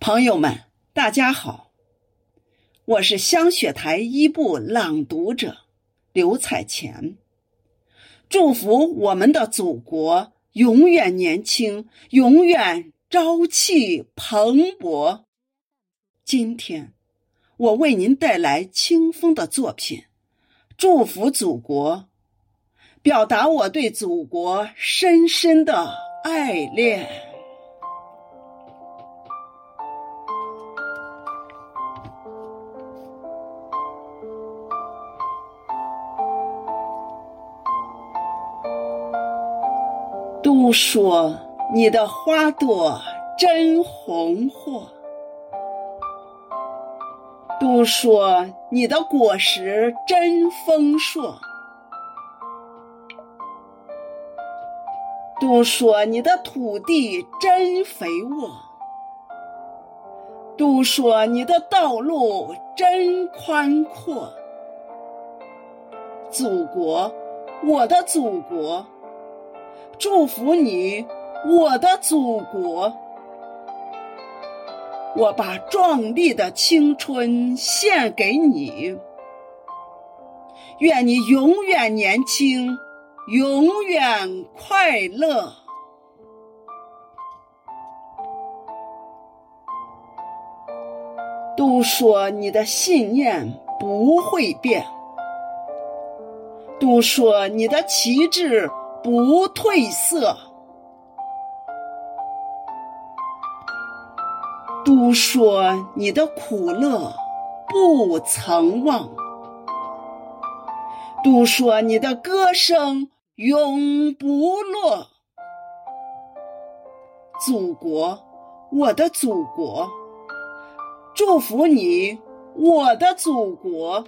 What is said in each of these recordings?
朋友们，大家好，我是香雪台一部朗读者刘彩乾。祝福我们的祖国永远年轻，永远朝气蓬勃。今天，我为您带来清风的作品《祝福祖国》，表达我对祖国深深的爱恋。都说你的花朵真红火，都说你的果实真丰硕，都说你的土地真肥沃，都说你的道路真宽阔。祖国，我的祖国。祝福你，我的祖国！我把壮丽的青春献给你，愿你永远年轻，永远快乐。都说你的信念不会变，都说你的旗帜。不褪色，都说你的苦乐不曾忘，都说你的歌声永不落。祖国，我的祖国，祝福你，我的祖国。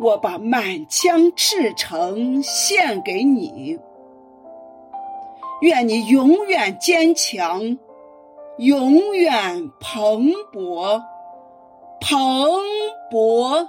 我把满腔赤诚献给你，愿你永远坚强，永远蓬勃，蓬勃。